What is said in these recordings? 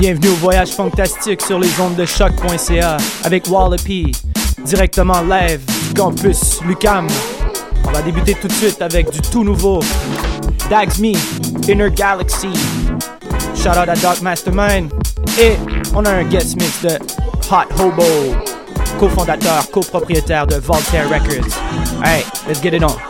Bienvenue au voyage fantastique sur les ondes de choc.ca avec Wallopy, directement live du campus Lucam. On va débuter tout de suite avec du tout nouveau Dags Me, Inner Galaxy. Shout out à Doc Mastermind. Et on a un guest mix de Hot Hobo, cofondateur, copropriétaire de Voltaire Records. Alright, let's get it on.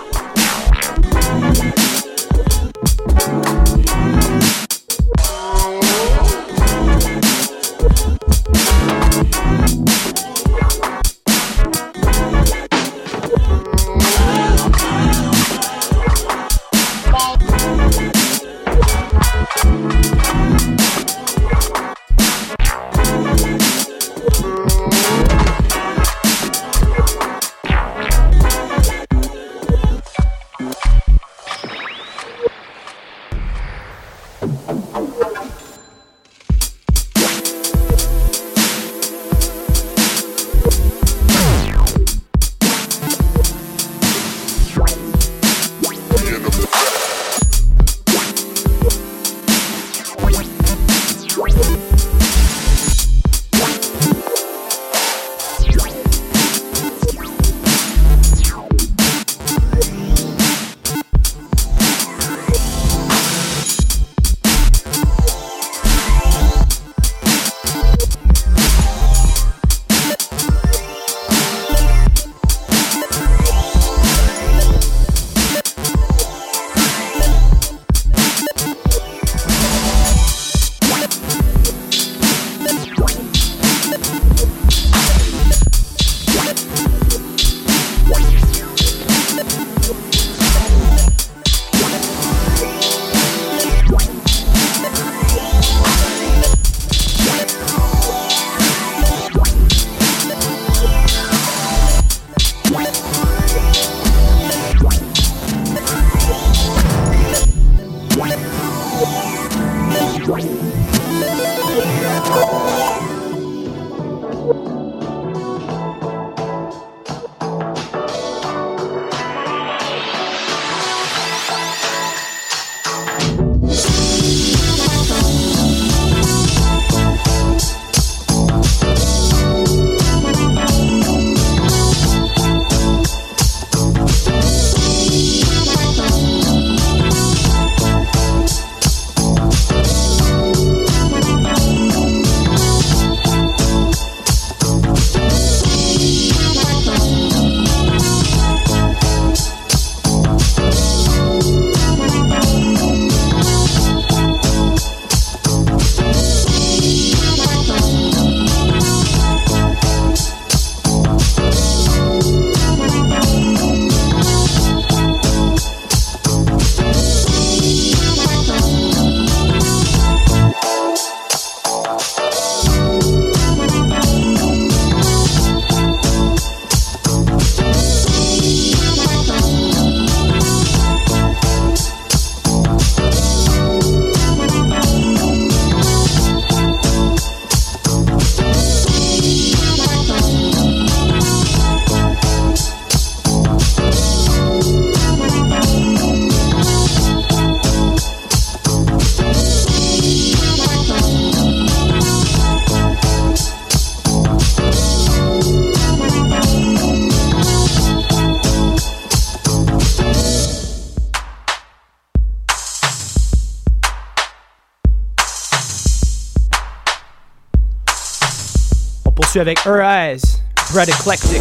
Aesthetic, her eyes, red eclectic.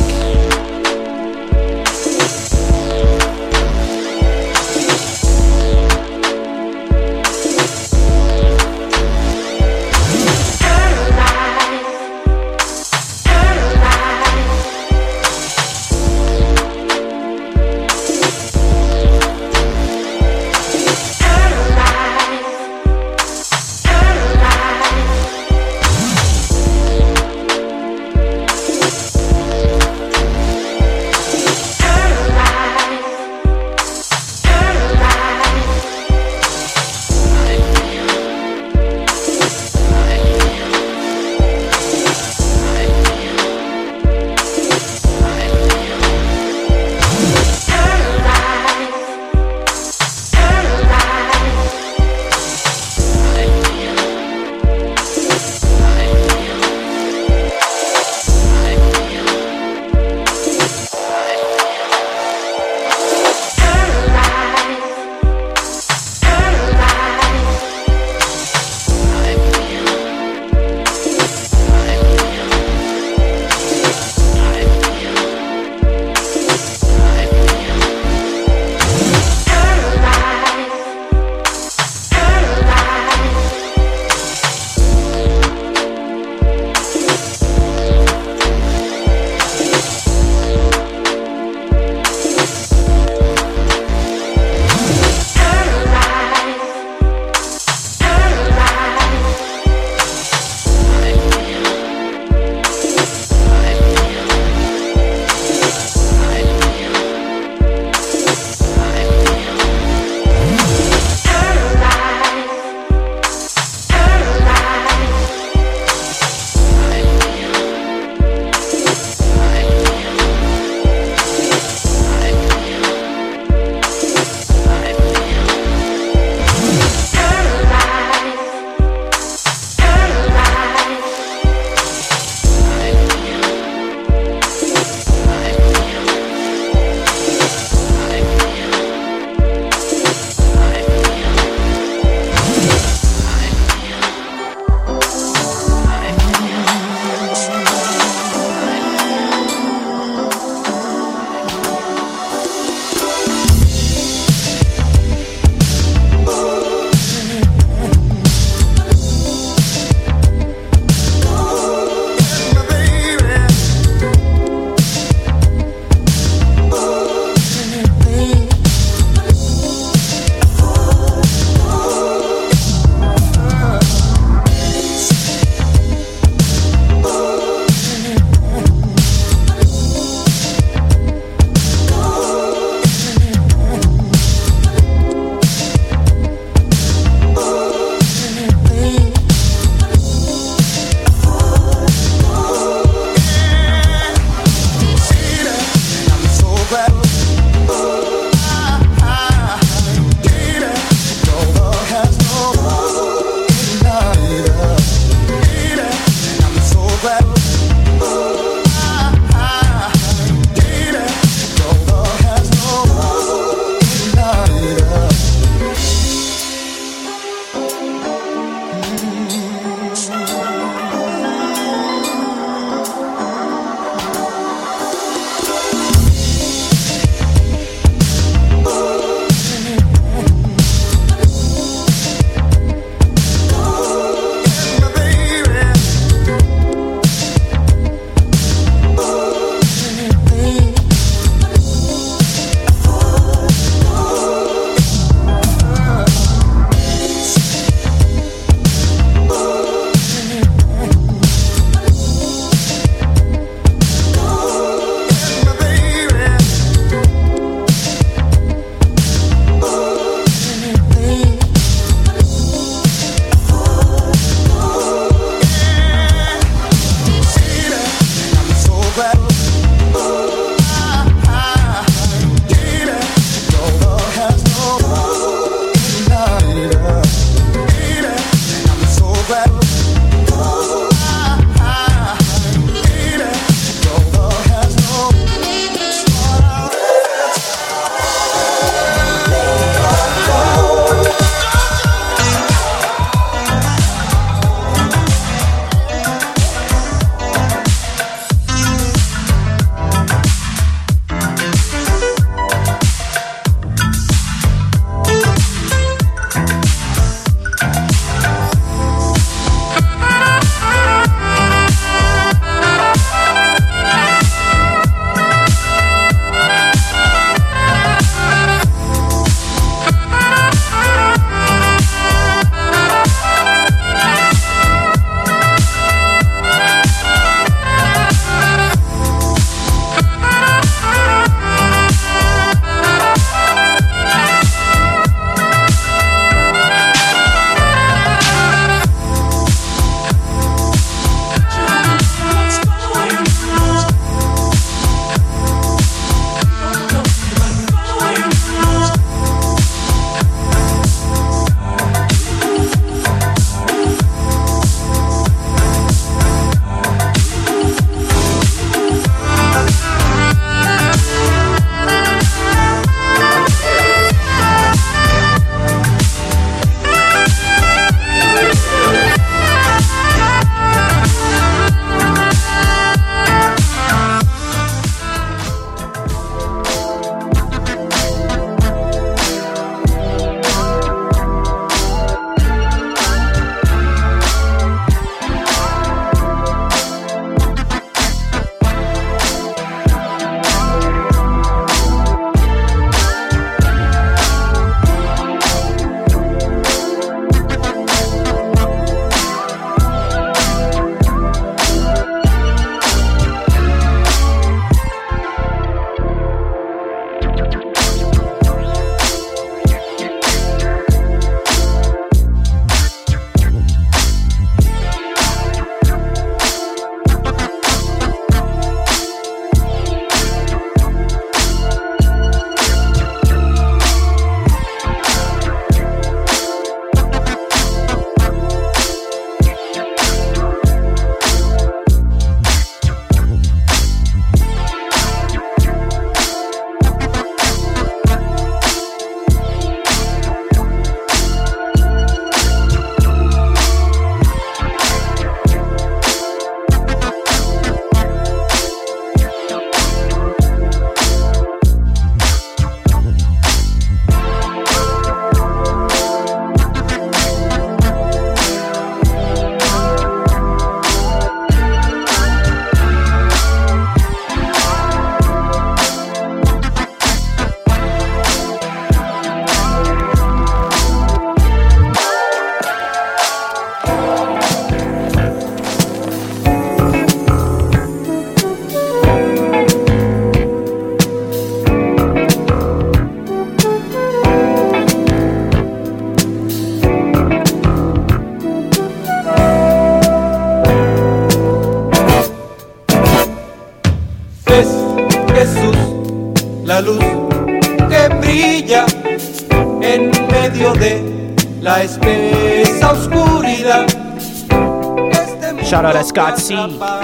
see.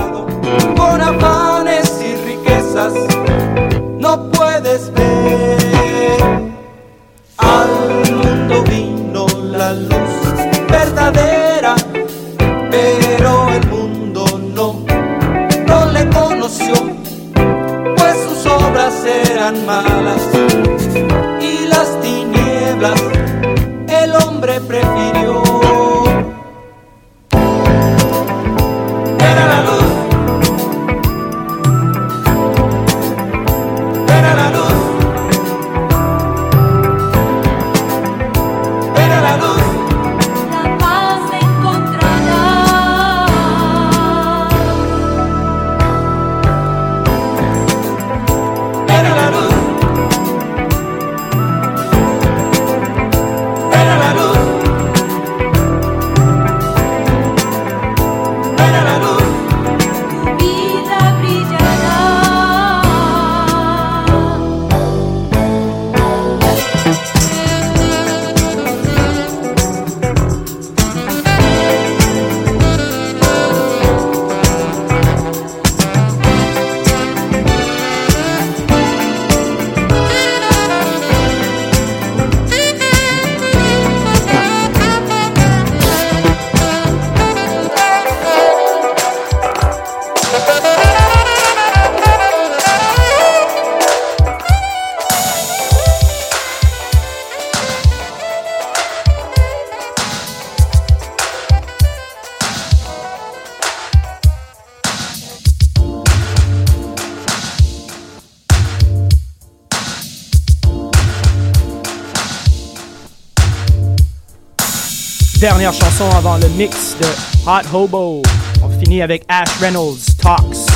dernière chanson avant le mix de Hot Hobo. On finit avec Ash Reynolds, Talks.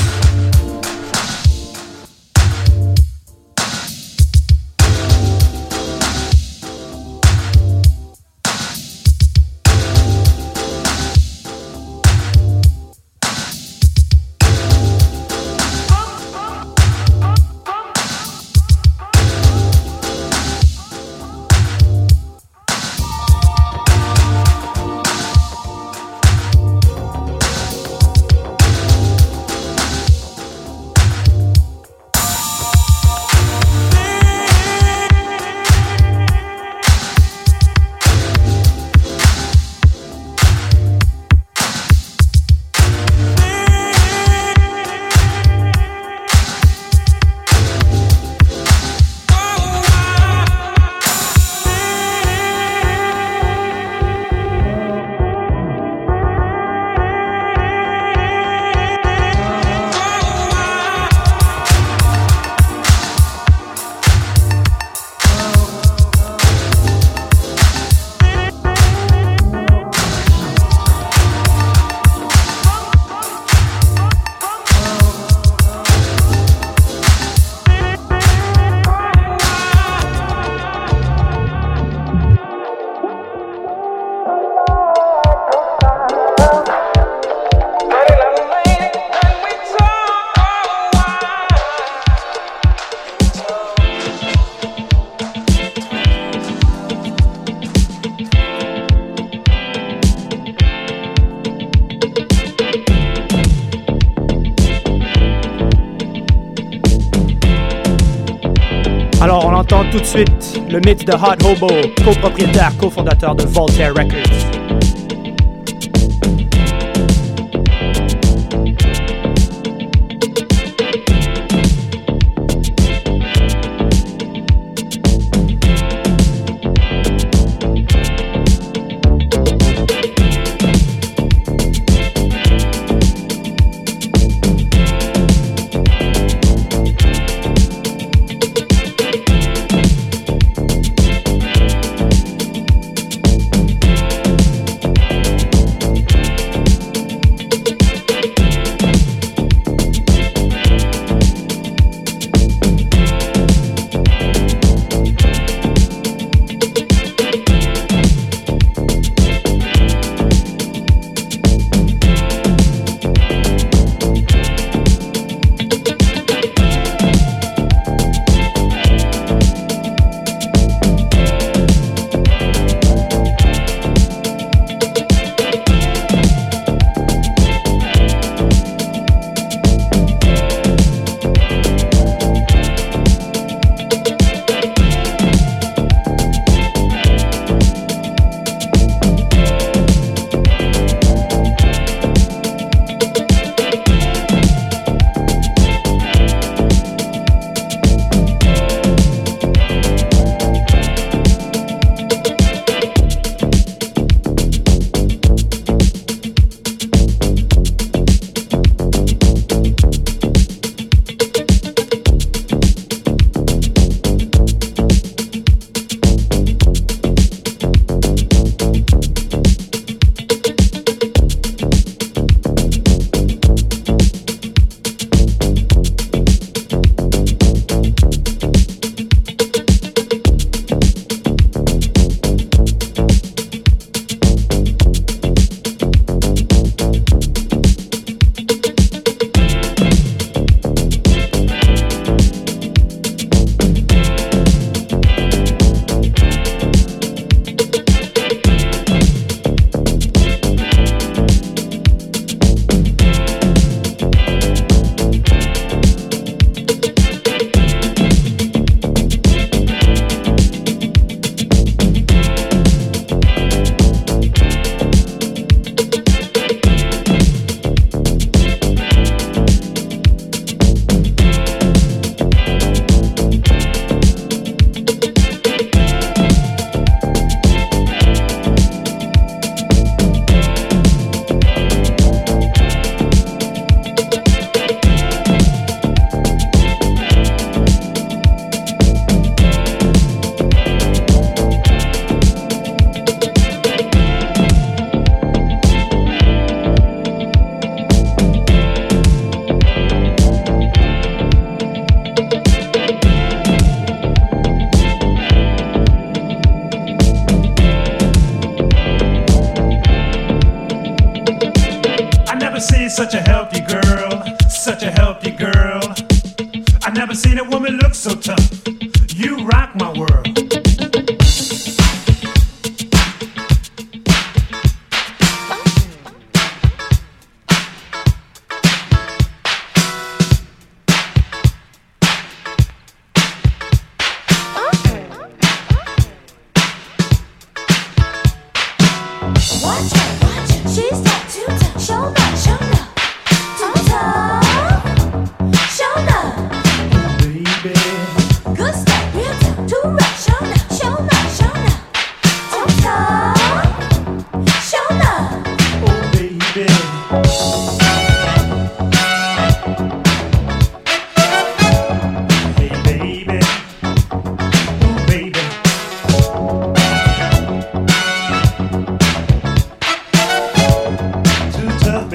Tout de suite, le mythe de Hot Hobo, copropriétaire, cofondateur de Voltaire Records.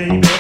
Baby.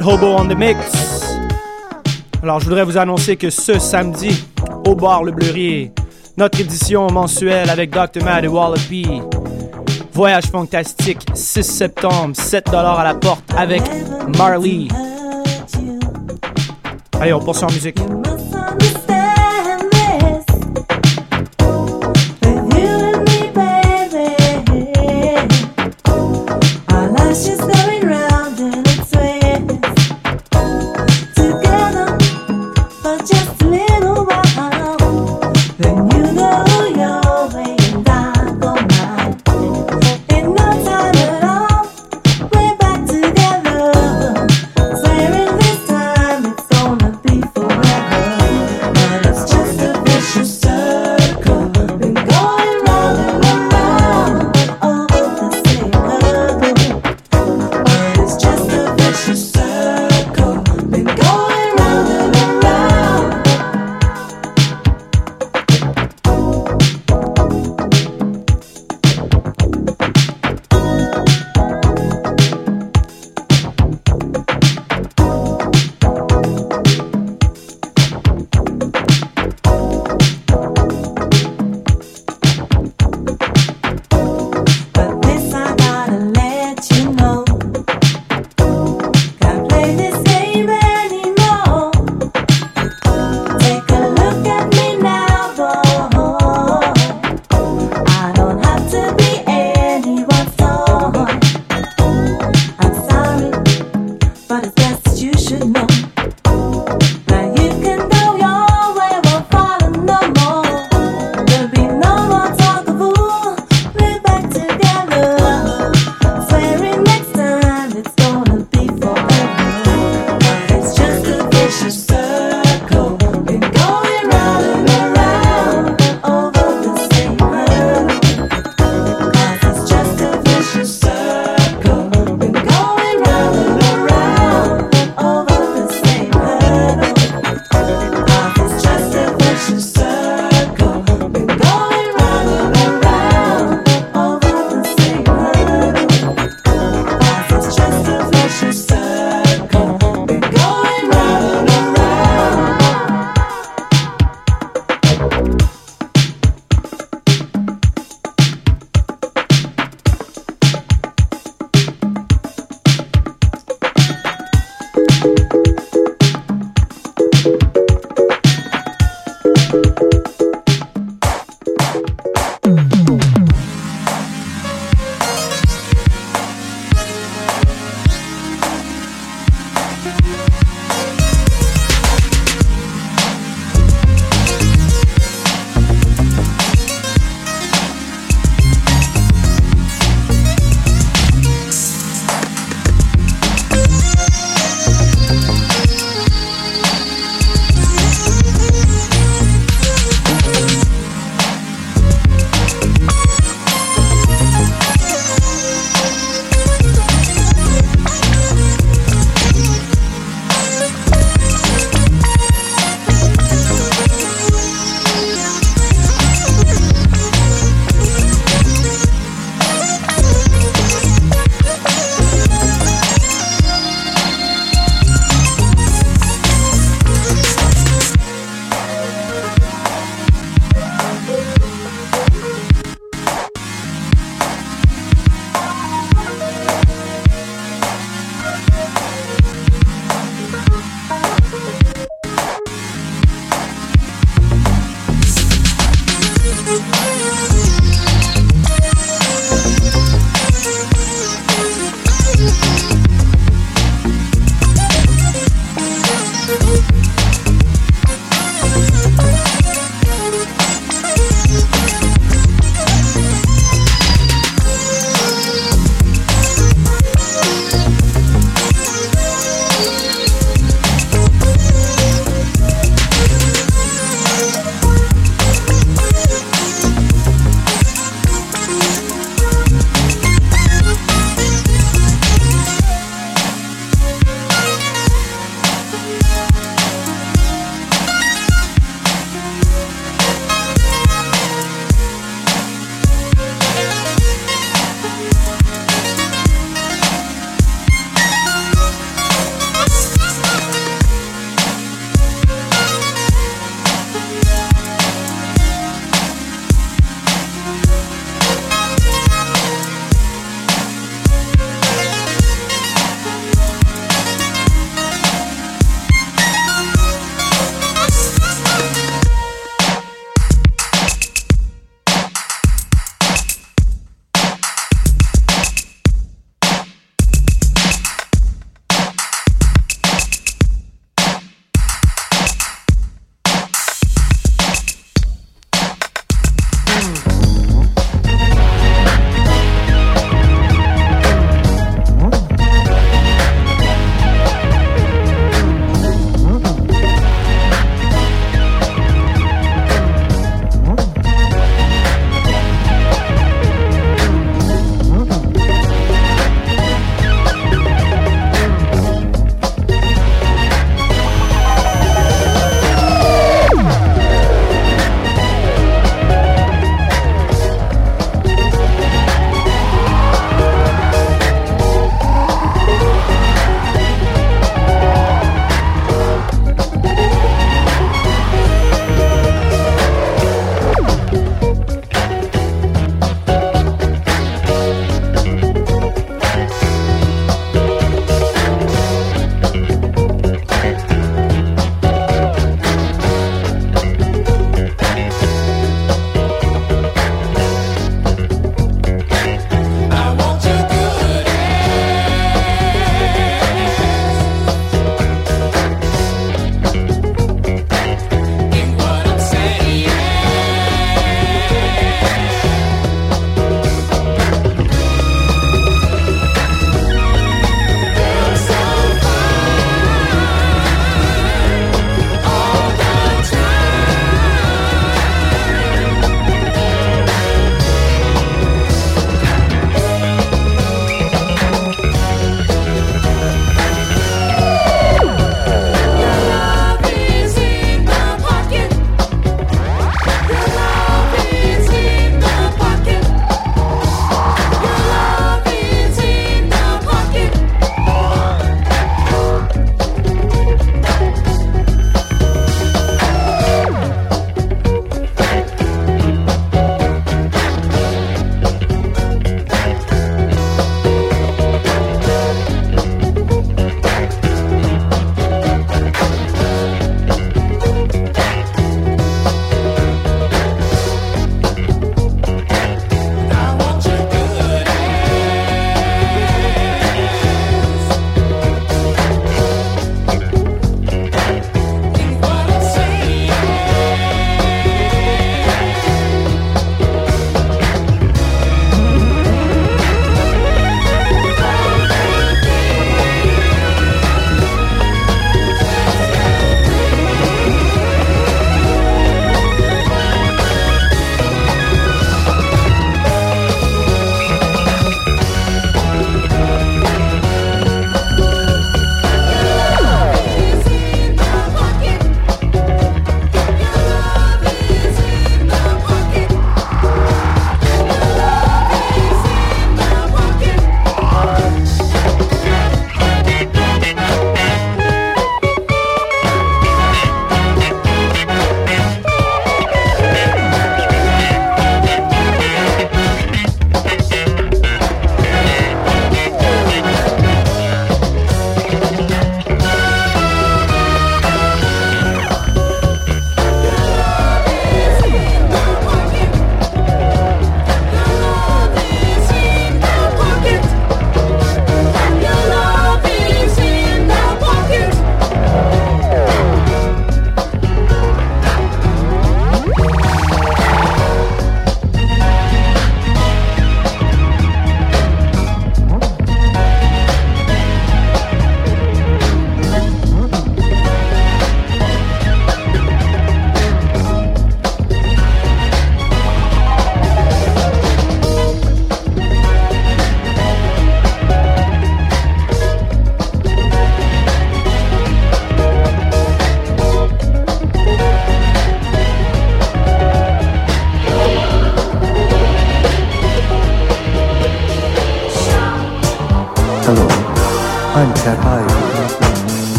Hobo on the Mix. Alors, je voudrais vous annoncer que ce samedi, au bar Le Bleurier, notre édition mensuelle avec Dr. Mad et Wallopy. Voyage fantastique, 6 septembre, 7 à la porte avec Marley. Allez, on poursuit en musique.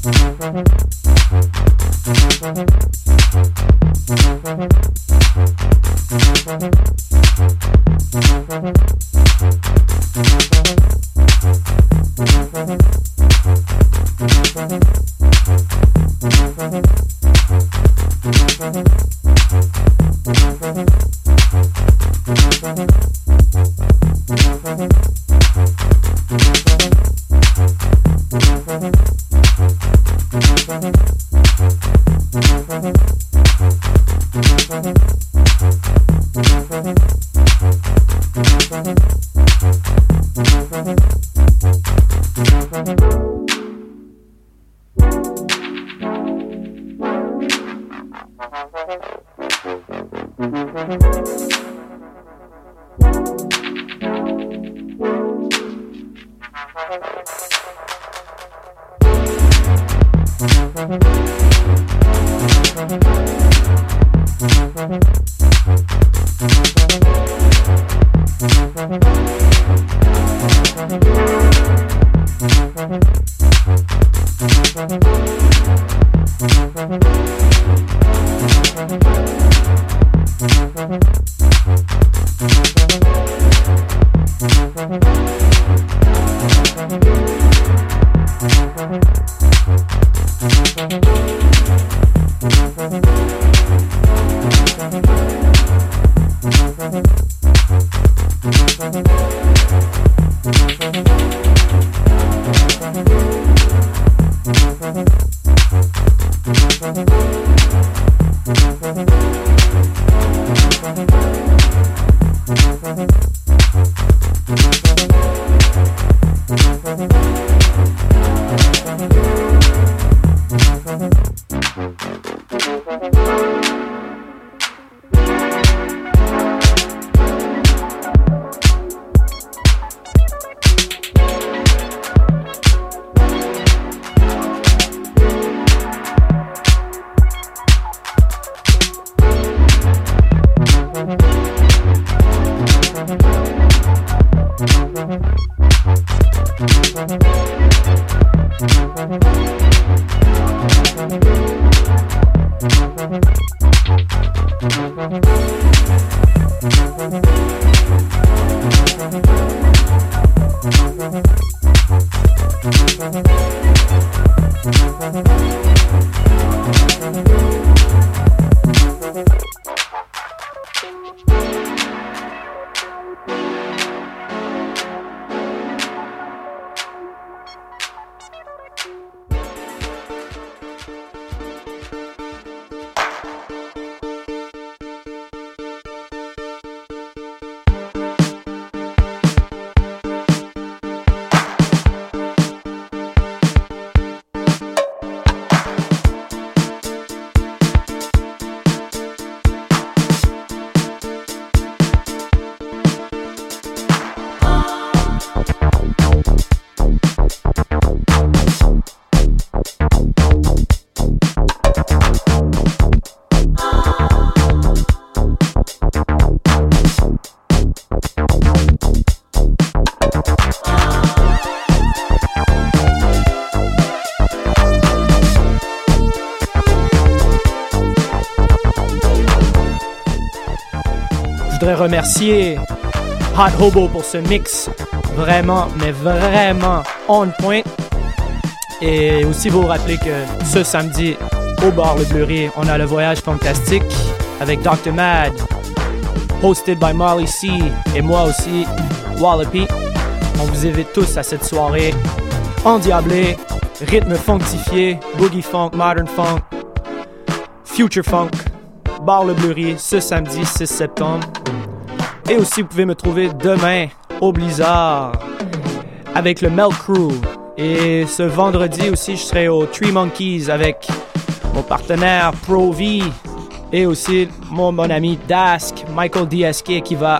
Je voudrais remercier Hot Hobo pour ce mix vraiment, mais vraiment on point. Et aussi vous rappeler que ce samedi, au bar Le Bleury, on a le voyage fantastique avec Dr. Mad. hosted by Molly C et moi aussi, Wallopy. On vous invite tous à cette soirée endiablée, rythme fonctifié, boogie funk, modern funk, future funk, bar le Bleury ce samedi 6 septembre. Et aussi, vous pouvez me trouver demain au Blizzard avec le Mel Crew. Et ce vendredi aussi, je serai au Tree Monkeys avec mon partenaire Pro V et aussi mon bon ami Dask, Michael DSK, qui va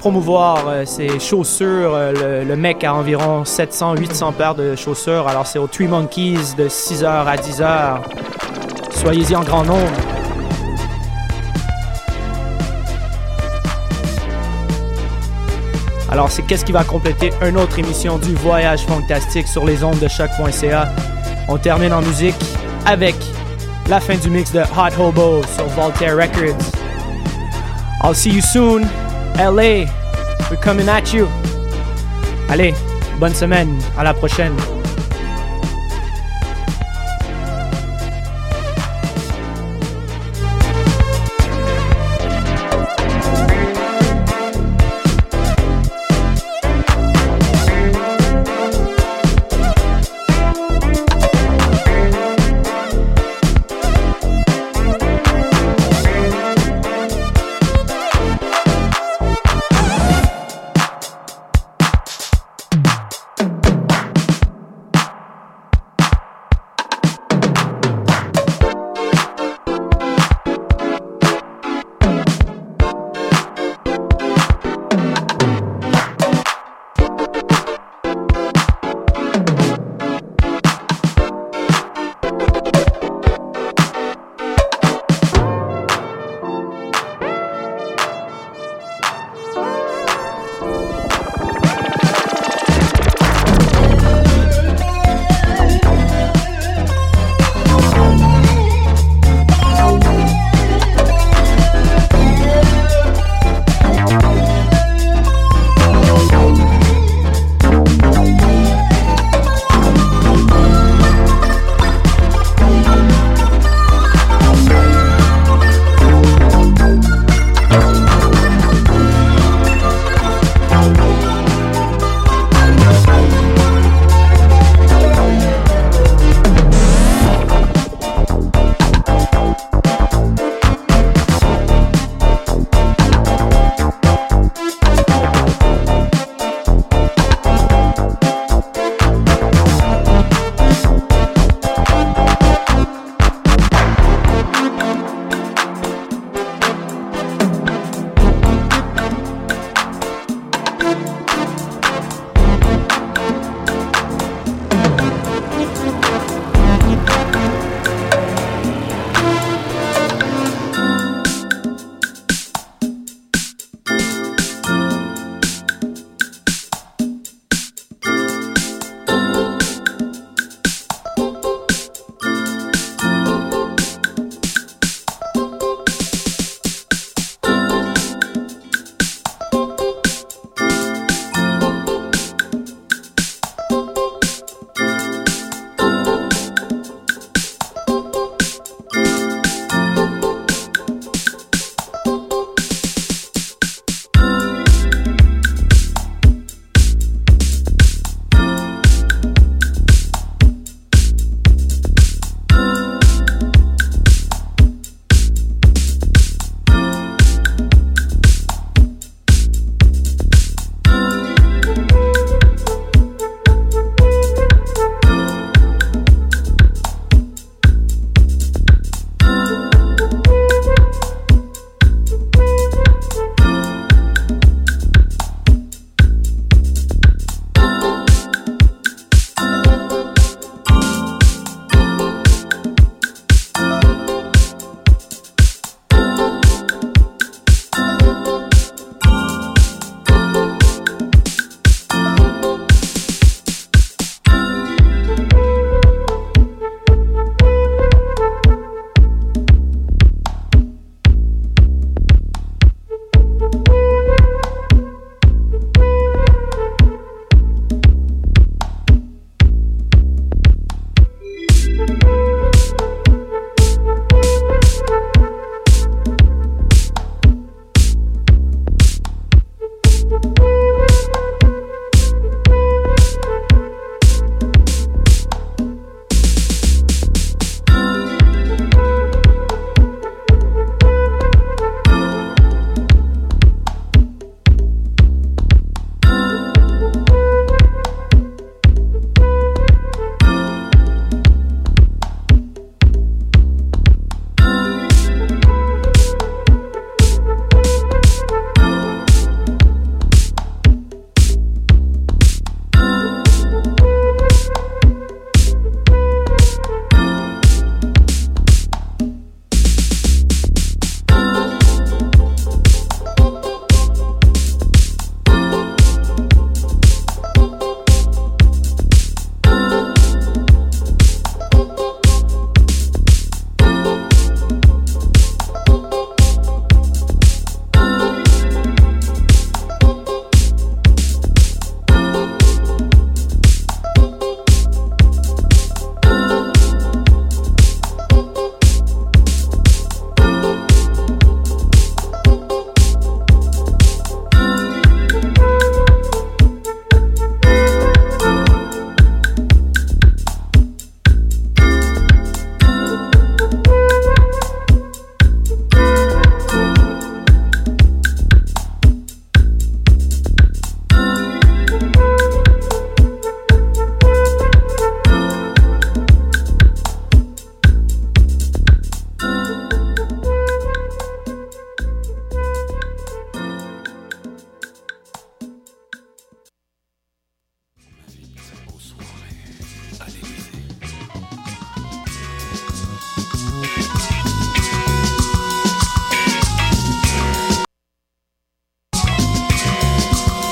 promouvoir euh, ses chaussures. Euh, le, le mec a environ 700-800 paires de chaussures. Alors c'est au Tree Monkeys de 6h à 10h. Soyez-y en grand nombre. Alors, c'est qu'est-ce qui va compléter une autre émission du Voyage Fantastique sur les ondes de choc.ca. On termine en musique avec la fin du mix de Hot Hobo sur Voltaire Records. I'll see you soon. LA, we're coming at you. Allez, bonne semaine. À la prochaine.